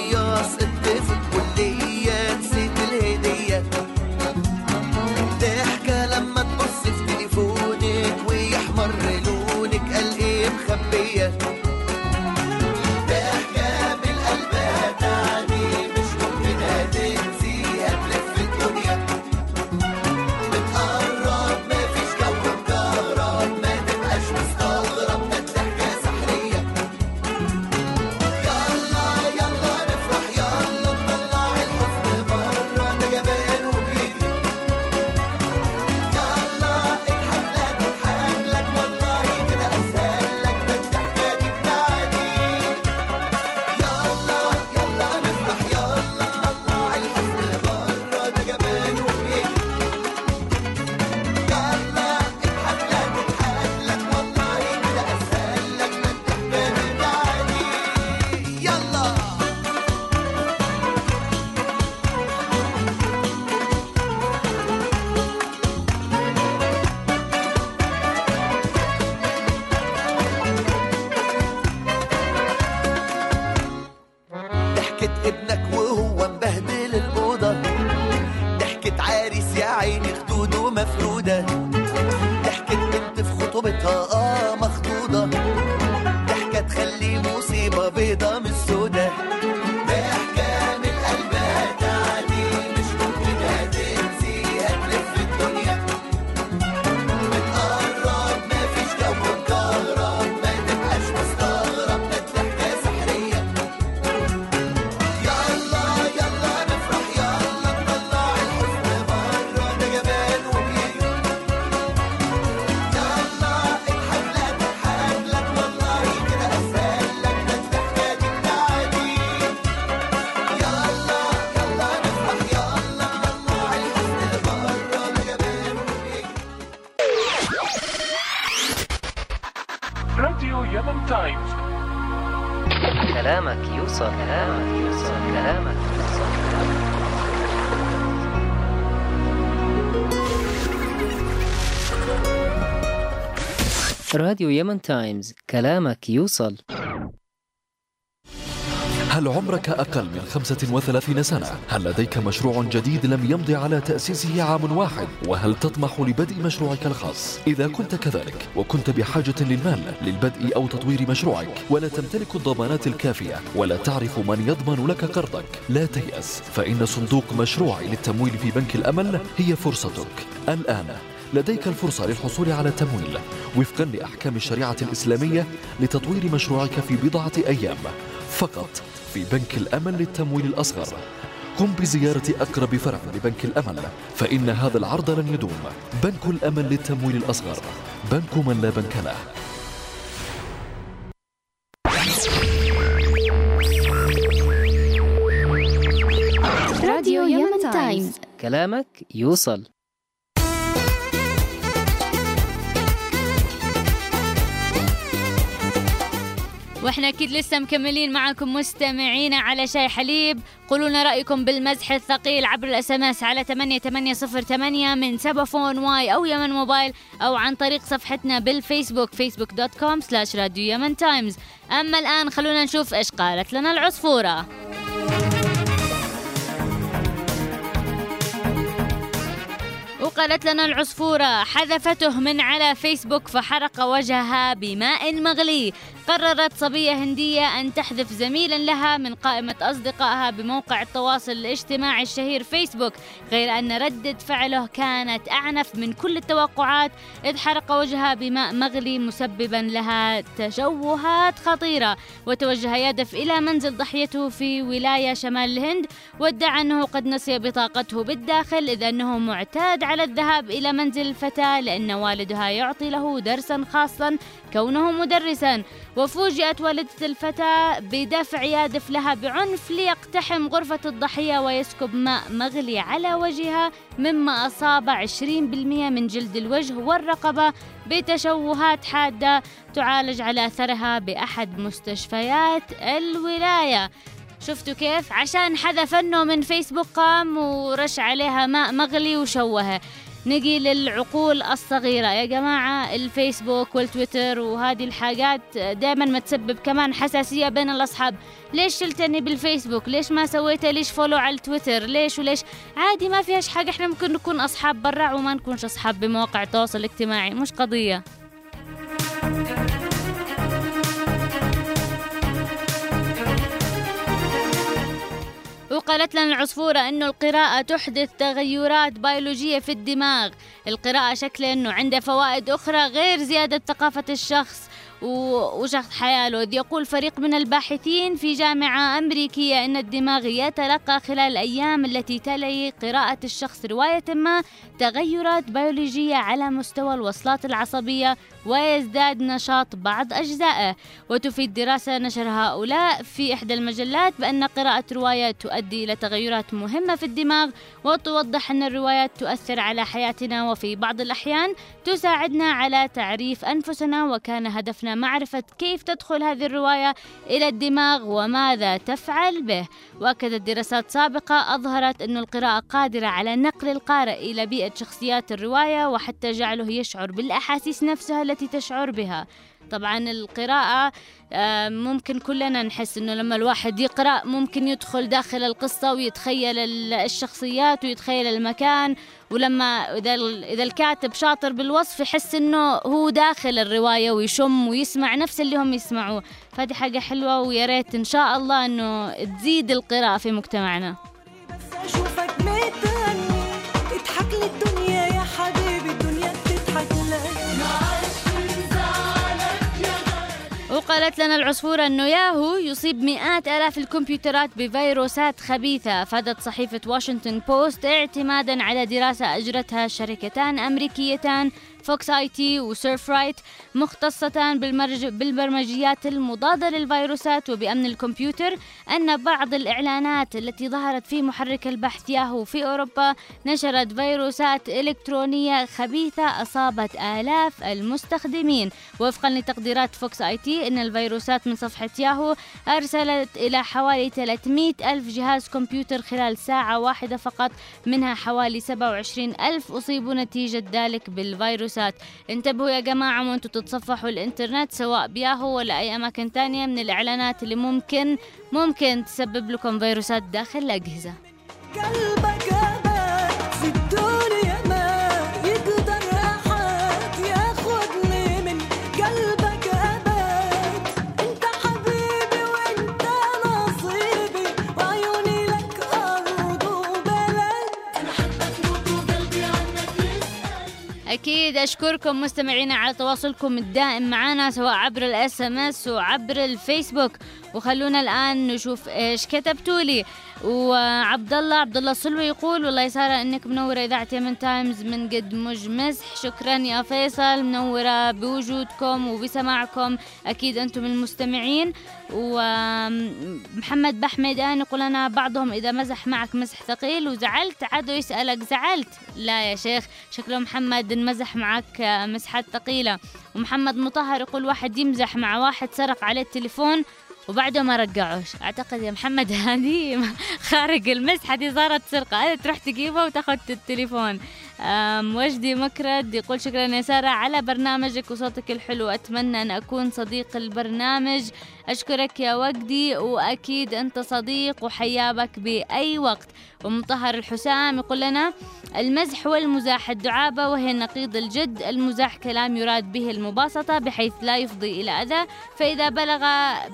راديو يمن تايمز كلامك يوصل هل عمرك أقل من 35 سنة؟ هل لديك مشروع جديد لم يمضي على تأسيسه عام واحد؟ وهل تطمح لبدء مشروعك الخاص؟ إذا كنت كذلك وكنت بحاجة للمال للبدء أو تطوير مشروعك ولا تمتلك الضمانات الكافية ولا تعرف من يضمن لك قرضك لا تيأس فإن صندوق مشروعي للتمويل في بنك الأمل هي فرصتك الآن لديك الفرصة للحصول على تمويل وفقا لأحكام الشريعة الإسلامية لتطوير مشروعك في بضعة أيام فقط في بنك الأمل للتمويل الأصغر. قم بزيارة أقرب فرع لبنك الأمل فإن هذا العرض لن يدوم. بنك الأمل للتمويل الأصغر بنك من لا بنك له. راديو يمن تايمز كلامك يوصل. وإحنا أكيد لسه مكملين معكم مستمعينا على شاي حليب. قولوا لنا رأيكم بالمزح الثقيل عبر ال SMS على 8808 من سبافون واي أو يمن موبايل أو عن طريق صفحتنا بالفيسبوك فيسبوك dot com slash Radio Yemen Times أما الآن خلونا نشوف إيش قالت لنا العصفورة. وقالت لنا العصفورة حذفته من على فيسبوك فحرق وجهها بماء مغلي. قررت صبية هندية أن تحذف زميلا لها من قائمة أصدقائها بموقع التواصل الاجتماعي الشهير فيسبوك غير أن ردة فعله كانت أعنف من كل التوقعات إذ حرق وجهها بماء مغلي مسببا لها تشوهات خطيرة وتوجه يدف إلى منزل ضحيته في ولاية شمال الهند وادعى أنه قد نسي بطاقته بالداخل إذ أنه معتاد على الذهاب إلى منزل الفتاة لأن والدها يعطي له درسا خاصا كونه مدرسا. وفوجئت والدة الفتاة بدفع يادف لها بعنف ليقتحم غرفة الضحية ويسكب ماء مغلي على وجهها مما أصاب 20% من جلد الوجه والرقبة بتشوهات حادة تعالج على أثرها بأحد مستشفيات الولاية. شفتوا كيف؟ عشان حذف إنه من فيسبوك قام ورش عليها ماء مغلي وشوهه. نجي للعقول الصغيرة. يا جماعة الفيسبوك والتويتر وهذه الحاجات دائما ما تسبب كمان حساسية بين الأصحاب. ليش شلتني بالفيسبوك؟ ليش ما سويت ليش follow على التويتر؟ ليش وليش؟ عادي ما فيهاش حاجة. إحنا ممكن نكون أصحاب برا وما نكونش أصحاب بمواقع التواصل الاجتماعي. مش قضية. وقالت لنا العصفورة أنه القراءة تحدث تغيرات بيولوجية في الدماغ. القراءة شكله أنه عنده فوائد أخرى غير زيادة ثقافة الشخص وشخص حياله. إذ يقول فريق من الباحثين في جامعة أمريكية أن الدماغ يتلقى خلال الأيام التي تلي قراءة الشخص رواية ما تغيرات بيولوجية على مستوى الوصلات العصبية ويزداد نشاط بعض أجزائه. وتفيد دراسة نشرها هؤلاء في إحدى المجلات بأن قراءة رواية تؤدي إلى تغيرات مهمة في الدماغ وتوضح أن الروايات تؤثر على حياتنا. وفي بعض الأحيان تساعدنا على تعريف أنفسنا وكان هدفنا معرفة كيف تدخل هذه الرواية إلى الدماغ وماذا تفعل به. وأكدت دراسات سابقة أظهرت أن القراءة قادرة على نقل القارئ إلى بيئة شخصيات الرواية وحتى جعله يشعر بالأحاسيس نفسها التي تشعر بها. طبعا القراءة آه، ممكن كلنا نحس إنه لما الواحد يقرأ ممكن يدخل داخل القصة ويتخيل ال- الشخصيات ويتخيل المكان ولما إذا إذا الكاتب شاطر بالوصف يحس إنه هو داخل الرواية ويشم ويسمع نفس اللي هم يسمعوه. فهذه حاجة حلوة ويا ريت إن شاء الله إنه تزيد القراءة في مجتمعنا. وقالت لنا العصفورة أنه ياهو يصيب مئات آلاف الكمبيوترات بفيروسات خبيثة. أفادت صحيفة واشنطن بوست اعتمادا على دراسة أجرتها شركتان أمريكيتان Fox IT و SurfRight مختصتان بالمرج بالبرمجيات المضادة للفيروسات وبأمن الكمبيوتر. أن بعض الإعلانات التي ظهرت في محرك البحث ياهو في أوروبا نشرت فيروسات إلكترونية خبيثة أصابت آلاف المستخدمين. وفقا لتقديرات Fox IT إن الفيروسات من صفحة ياهو أرسلت إلى حوالي 300 ألف جهاز كمبيوتر خلال ساعة واحدة فقط منها حوالي 27 ألف أصيبوا نتيجة ذلك بالفيروسات انتبهوا يا جماعة وأنتم تتصفحوا الإنترنت سواء بياهو ولا أي أماكن تانية من الإعلانات اللي ممكن ممكن تسبب لكم فيروسات داخل الأجهزة. قلبك أكيد أشكركم مستمعينا على تواصلكم الدائم معنا سواء عبر ال SMS وعبر الفيسبوك وخلونا الآن نشوف إيش كتبتوا لي وعبد الله عبد الله السلوي يقول والله يا سارة إنك منورة إذاعة يمن تايمز من قد مجمس. شكرا يا فيصل منورة بوجودكم وبسماعكم. أكيد أنتم المستمعين. ومحمد بحمدان يقول أنا بعضهم إذا مزح معك مزح ثقيل وزعلت عاده يسألك زعلت. لا يا شيخ شكله محمد انمزح معك مسحات ثقيلة. ومحمد مطهر يقول واحد يمزح مع واحد سرق عليه التليفون. وبعده ما رجعوش أعتقد يا محمد هذه خارج المسح هذه صارت سرقة. تروح تجيبها وتاخذ التليفون. وجدي مكرد يقول شكرا يا سارة على برنامجك وصوتك الحلو. أتمنى أن أكون صديق البرنامج. أشكرك يا وجدي وأكيد أنت صديق وحيابك بأي وقت. ومطهر الحسام يقول لنا المزح والمزاح الدعابة وهي نقيض الجد. المزاح كلام يراد به المباسطة بحيث لا يفضي إلى أذى. فإذا بلغ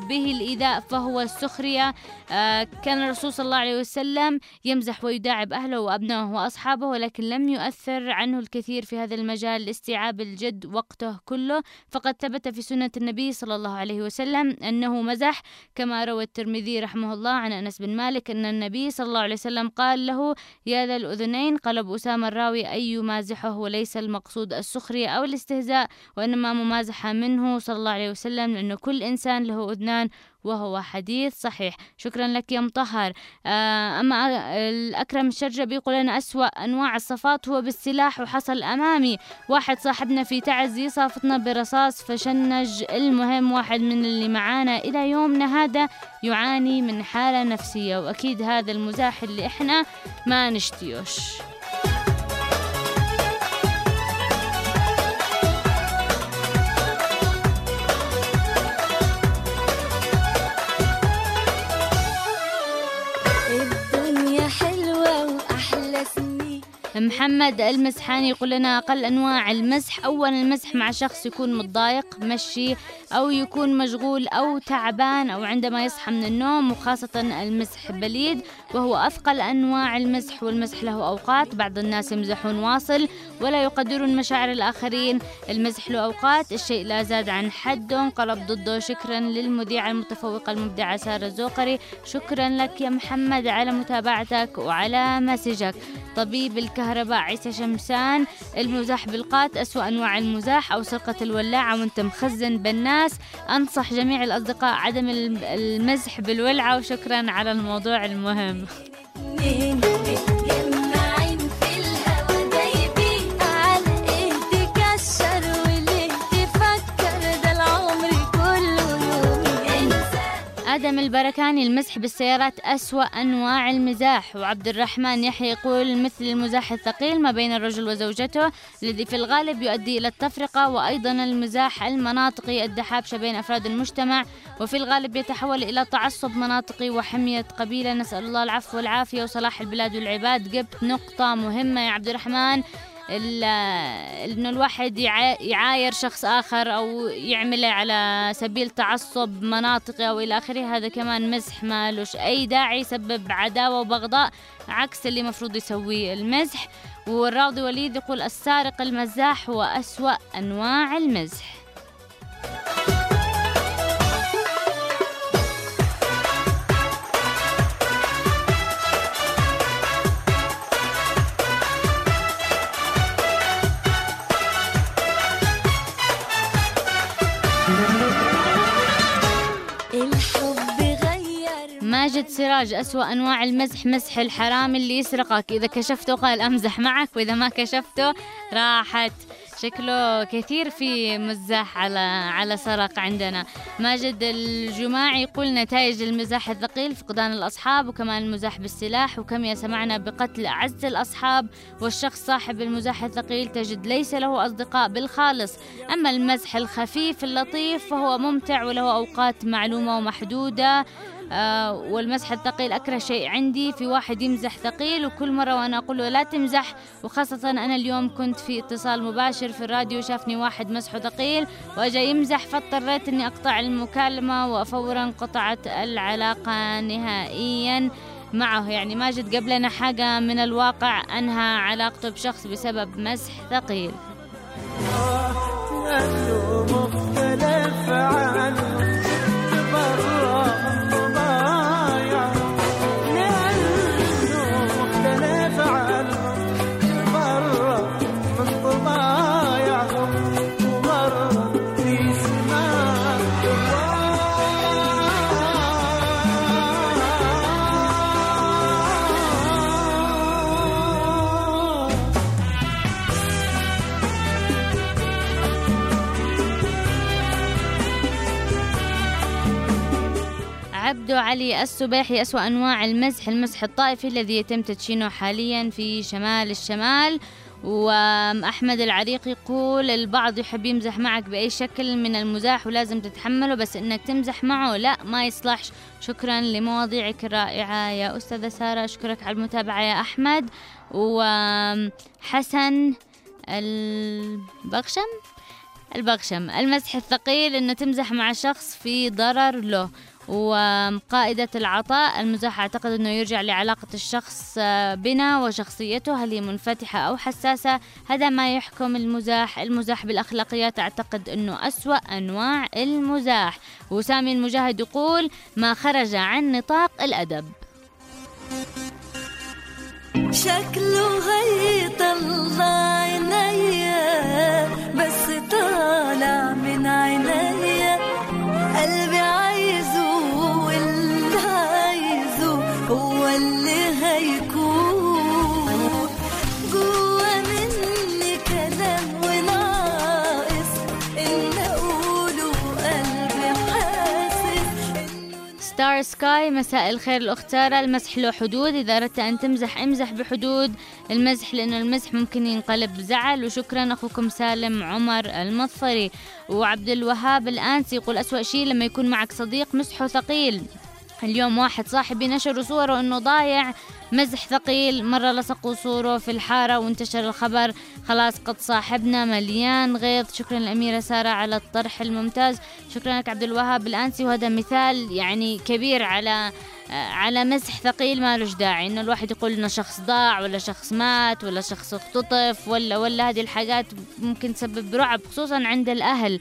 به الإيذاء فهو السخرية. آه، كان الرسول صلى الله عليه وسلم يمزح ويداعب أهله وأبنائه وأصحابه ولكن لم يؤثر عنه الكثير في هذا المجال لاستيعاب الجد وقته كله. فقد ثبت في سنة النبي صلى الله عليه وسلم أنه مزح. كما روى الترمذي رحمه الله عن أنس بن مالك أن النبي صلى الله عليه وسلم قال له يا ذا الأذنين قلب أسامة الراوي أي يمازحه وليس المقصود السخرية أو الاستهزاء وإنما ممازحة منه صلى الله عليه وسلم لأنه كل إنسان له أذنان وهو حديث صحيح. شكرا لك يا مطهر. آه، أما الأكرم الشرجبي يقول أنا أسوأ أنواع الصفات هو بالسلاح وحصل أمامي. واحد صاحبنا في تعزي صافتنا برصاص فشنج المهم واحد من اللي معانا إلى يومنا هذا يعاني من حالة نفسية وأكيد هذا المزاح اللي إحنا ما نشتيوش. محمد المسحاني يقول لنا أقل أنواع المزح أولا المزح مع شخص يكون متضايق مشي أو يكون مشغول أو تعبان أو عندما يصحى من النوم وخاصة المزح بليد وهو أثقل أنواع المزح والمزح له أوقات. بعض الناس يمزحون واصل ولا يقدرون مشاعر الآخرين. المزح له أوقات الشيء لا زاد عن حده انقلب ضده. شكرا للمذيعة المتفوقة المبدعة سارة الزوقري شكرا لك يا محمد على متابعتك وعلى مسجك. طبيب الكهرباء عيسى شمسان المزاح بالقات أسوأ أنواع المزاح أو سرقة الولاعة وانت مخزن بالناس. أنصح جميع الأصدقاء عدم الم- المزح بالولعة وشكرا على الموضوع المهم. آدم البركاني المزح بالسيارات أسوأ أنواع المزاح. وعبد الرحمن يحيى يقول مثل المزاح الثقيل ما بين الرجل وزوجته الذي في الغالب يؤدي إلى التفرقة وأيضا المزاح المناطقي الدحابشة بين أفراد المجتمع. وفي الغالب يتحول إلى تعصب مناطقي وحمية قبيلة. نسأل الله العفو والعافية وصلاح البلاد والعباد. جبت نقطة مهمة يا عبد الرحمن. ال- إنه الواحد يعا- يعاير شخص آخر أو يعمله على سبيل تعصب مناطقي أو إلى آخره هذا كمان مزح ما لهش أي داعي يسبب عداوة وبغضاء عكس اللي مفروض يسويه المزح. والراضي وليد يقول السارق المزاح هو أسوأ أنواع المزح. ماجد سراج أسوأ أنواع المزح مسح الحرام اللي يسرقك. إذا كشفته قال أمزح معك وإذا ما كشفته راحت. شكله كثير في مزاح على على سرق عندنا. ماجد الجماعي يقول نتائج المزاح الثقيل فقدان الأصحاب وكمان المزاح بالسلاح. وكم يسمعنا بقتل أعز الأصحاب. والشخص صاحب المزاح الثقيل تجد ليس له أصدقاء بالخالص. أما المزح الخفيف اللطيف فهو ممتع وله أوقات معلومة ومحدودة. آه والمزح الثقيل أكره شيء عندي في واحد يمزح ثقيل وكل مرة وأنا أقول له لا تمزح وخاصة أنا اليوم كنت في اتصال مباشر في الراديو شافني واحد مسحه ثقيل وأجا يمزح فاضطريت أني أقطع المكالمة وفورا قطعت العلاقة نهائيا معه. يعني ماجد قبلنا حاجة من الواقع أنهى علاقته بشخص بسبب مسح ثقيل. مختلف عنه عبدو علي السباحي أسوأ أنواع المزح المزح الطائفي الذي يتم تدشينه حاليا في شمال الشمال. وأحمد العريق يقول البعض يحب يمزح معك بأي شكل من المزاح ولازم تتحمله بس إنك تمزح معه لا ما يصلحش. شكرا لمواضيعك الرائعة يا أستاذة سارة. أشكرك على المتابعة يا أحمد. وحسن البغشم؟ البغشم. المزح الثقيل إنه تمزح مع شخص في ضرر له. وقائدة العطاء المزاح أعتقد أنه يرجع لعلاقة الشخص آه، بنا وشخصيته هل هي منفتحة أو حساسة؟ هذا ما يحكم المزاح. المزاح بالأخلاقيات أعتقد أنه أسوأ أنواع المزاح. وسامي المجاهد يقول ما خرج عن نطاق الأدب شكله هيطلع عينيا بس طالع من عينيا قلبي عايزه هو اللي هيكون جوا مني كلام وناقص إن أقوله قلبي حاسس ستار سكاي مساء الخير الأخت سارة المزح له حدود. إذا أردت أن تمزح امزح بحدود. المزح لأنه المزح ممكن ينقلب زعل وشكرا أخوكم سالم عمر المظفري وعبد الوهاب الآنسي يقول أسوأ شيء لما يكون معك صديق مسحه ثقيل. اليوم واحد صاحبي نشر صوره إنه ضايع مزح ثقيل مرة لصقوا صوره في الحارة وانتشر الخبر. خلاص قد صاحبنا مليان غيظ. شكرا الأميرة سارة على الطرح الممتاز. شكرا لك عبد الوهاب الأنسي. وهذا مثال يعني كبير على على مسح ثقيل ما لهش داعي. إنه الواحد يقول إنه شخص ضاع ولا شخص مات ولا شخص اختطف ولا ولا هذه الحاجات ممكن تسبب رعب خصوصا عند الأهل.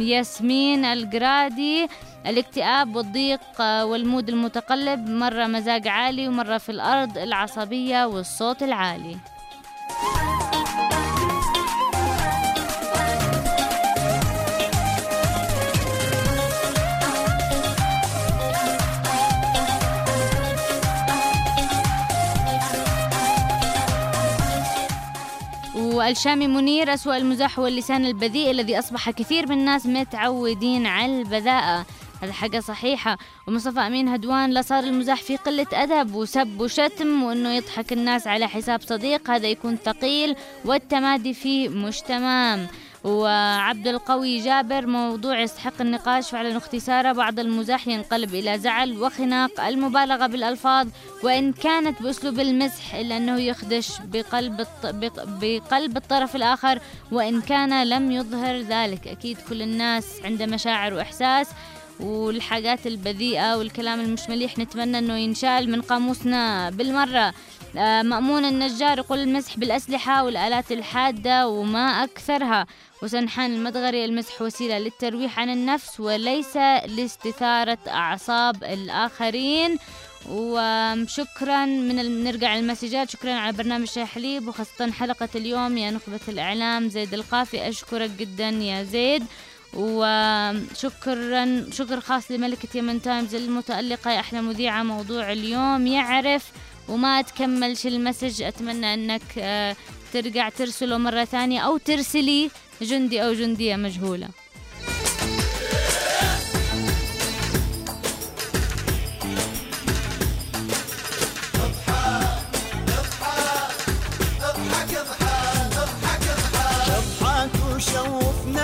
ياسمين القرادي الاكتئاب والضيق آه، والمود المتقلب مرة مزاج عالي ومرة في الأرض العصبية والصوت العالي. والشامي منير أسوأ المزاح هو اللسان البذيء الذي أصبح كثير من الناس متعودين على البذاءة. هذا حاجة صحيحة. ومصطفى أمين هدوان لا صار المزاح فيه قلة أدب وسب وشتم وإنه يضحك الناس على حساب صديق هذا يكون ثقيل والتمادي فيه مش تمام وعبد القوي جابر موضوع يستحق النقاش فعلا أختي سارة بعض المزاح ينقلب إلى زعل وخناق المبالغة بالألفاظ وإن كانت بأسلوب المزح إلا أنه يخدش بقلب بقلب الطرف الآخر وإن كان لم يظهر ذلك. أكيد كل الناس عنده مشاعر وإحساس والحاجات البذيئة والكلام المش مليح نتمنى أنه ينشال من قاموسنا بالمرة. مأمون النجار يقول المسح بالأسلحة والآلات الحادة وما أكثرها. وسنحان المدغري المسح وسيلة للترويح عن النفس وليس لاستثارة أعصاب الآخرين. وشكرا من ال- نرجع للمسجات. شكرا على برنامج شاي حليب وخاصة حلقة اليوم يا نخبة الإعلام زيد القافي. أشكرك جدا يا زيد. وشكرا شكر خاص لملكة يمن تايمز المتألقة. يا أحلى مذيعة موضوع اليوم يعرف وما تكملش ال message. أتمنى أنك آه، ترجع ترسله مرة ثانية أو ترسلي جندي أو جندية مجهولة.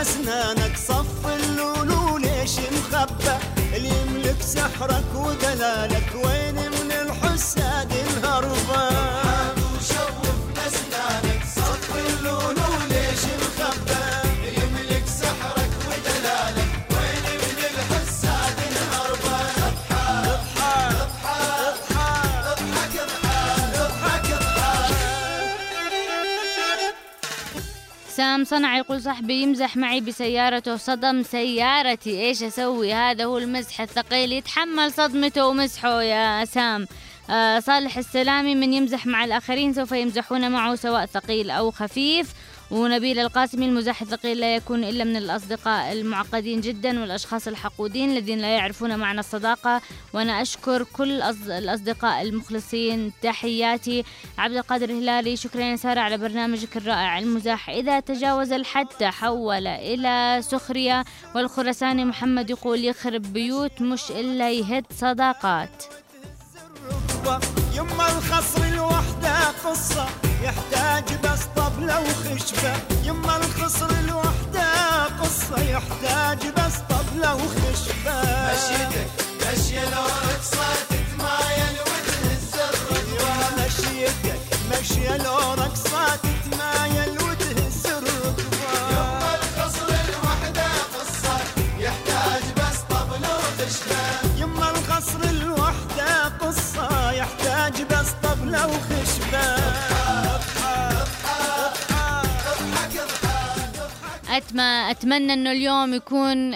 اسنانك صف اللولو ليش مخبى اللي يملك سحرك ودلالك وين سام صنع يقول صاحبي يمزح معي بسيارته صدم سيارتي. إيش أسوي؟ هذا هو المزح الثقيل يتحمل صدمته ومزحه يا سام. آه صالح السلامي من يمزح مع الآخرين سوف يمزحون معه سواء ثقيل أو خفيف. ونبيل القاسمي المزاح الثقيل لا يكون إلا من الأصدقاء المعقدين جدا والأشخاص الحقودين الذين لا يعرفون معنى الصداقة. وأنا أشكر كل أص- الأصدقاء المخلصين. تحياتي عبد القادر الهلالي. شكرا يا سارة على برنامجك الرائع المزاح. إذا تجاوز الحد تحول إلى سخرية. والخرساني محمد يقول يخرب بيوت مش إلا يهد صداقات. يما الخصر الوحدة قصة يحتاج بس طبلة وخشبة. يما الخصر الوحدة قصة يحتاج بس طبلة وخشبة. مشيتك مشي لو رقصة تتمايل وتهز الركبة مشيتك مشي لو رقصة تتمايل أتما أتمنى إنه اليوم يكون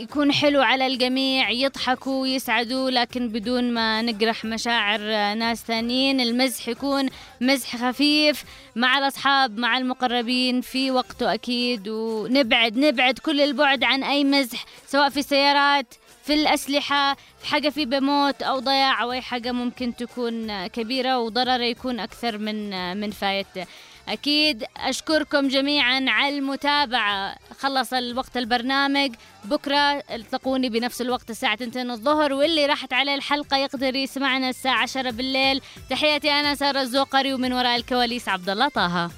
يكون حلو على الجميع يضحكوا ويسعدوا لكن بدون ما نجرح مشاعر ناس ثانيين المزح يكون مزح خفيف مع الأصحاب مع المقربين في وقته أكيد. ونبعد نبعد كل البعد عن أي مزح سواء في السيارات في الأسلحة في حاجة في بموت أو ضياع أو أي حاجة ممكن تكون كبيرة وضرر يكون أكثر من من فايدته أكيد أشكركم جميعا على المتابعة. خلص الوقت البرنامج. بكرة التقوني بنفس الوقت الساعة 2 الظهر واللي راحت عليه الحلقة يقدر يسمعنا الساعة 10 بالليل. تحياتي أنا سارة الزوقري ومن وراء الكواليس عبد الله طه.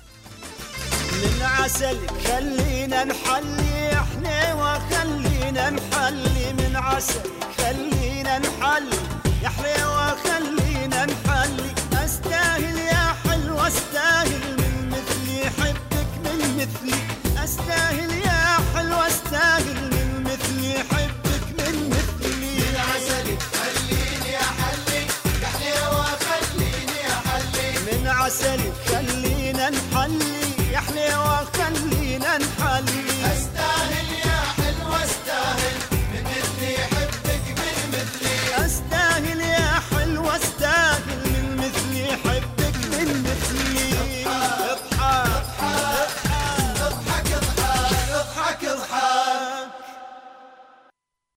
من عسل خلينا نحلي إحنا وخلينا نحلي. من عسل خلينا نحلي إحنا وخلينا نحلي. أستاهل يا حلو استاهل من مثلي حبك من مثلي. أستاهل يا حلو استاهل من مثلي حبك من مثلي. من خليني أحلي أحلي. من عسل خلينا نحلي. أحلى وخلينا نحلي.